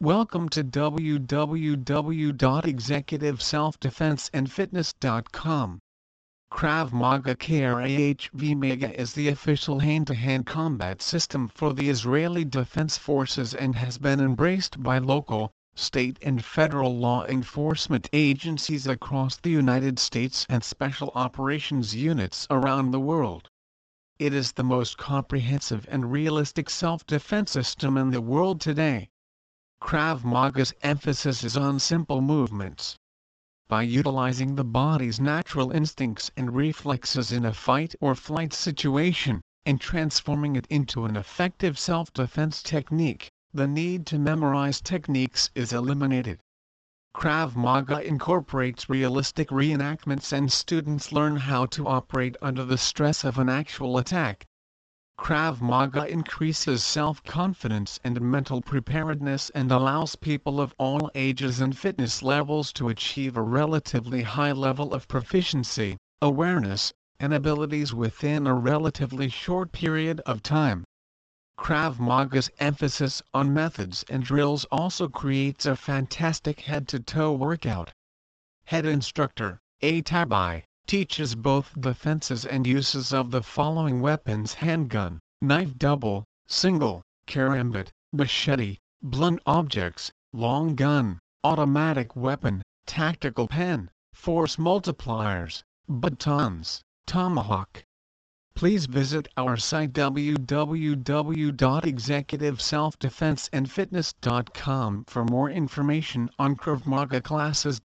Welcome to www.executiveselfdefenseandfitness.com. Krav Maga KRAHV Mega is the official hand-to-hand combat system for the Israeli Defense Forces and has been embraced by local, state and federal law enforcement agencies across the United States and special operations units around the world. It is the most comprehensive and realistic self-defense system in the world today. Krav Maga's emphasis is on simple movements. By utilizing the body's natural instincts and reflexes in a fight or flight situation, and transforming it into an effective self-defense technique, the need to memorize techniques is eliminated. Krav Maga incorporates realistic reenactments and students learn how to operate under the stress of an actual attack, Krav Maga increases self-confidence and mental preparedness and allows people of all ages and fitness levels to achieve a relatively high level of proficiency, awareness, and abilities within a relatively short period of time. Krav Maga's emphasis on methods and drills also creates a fantastic head-to-toe workout. Head instructor, A. Tabai teaches both defenses and uses of the following weapons handgun, knife double, single, karambit, machete, blunt objects, long gun, automatic weapon, tactical pen, force multipliers, batons, tomahawk. Please visit our site www.executiveselfdefenseandfitness.com for more information on Krav Maga classes.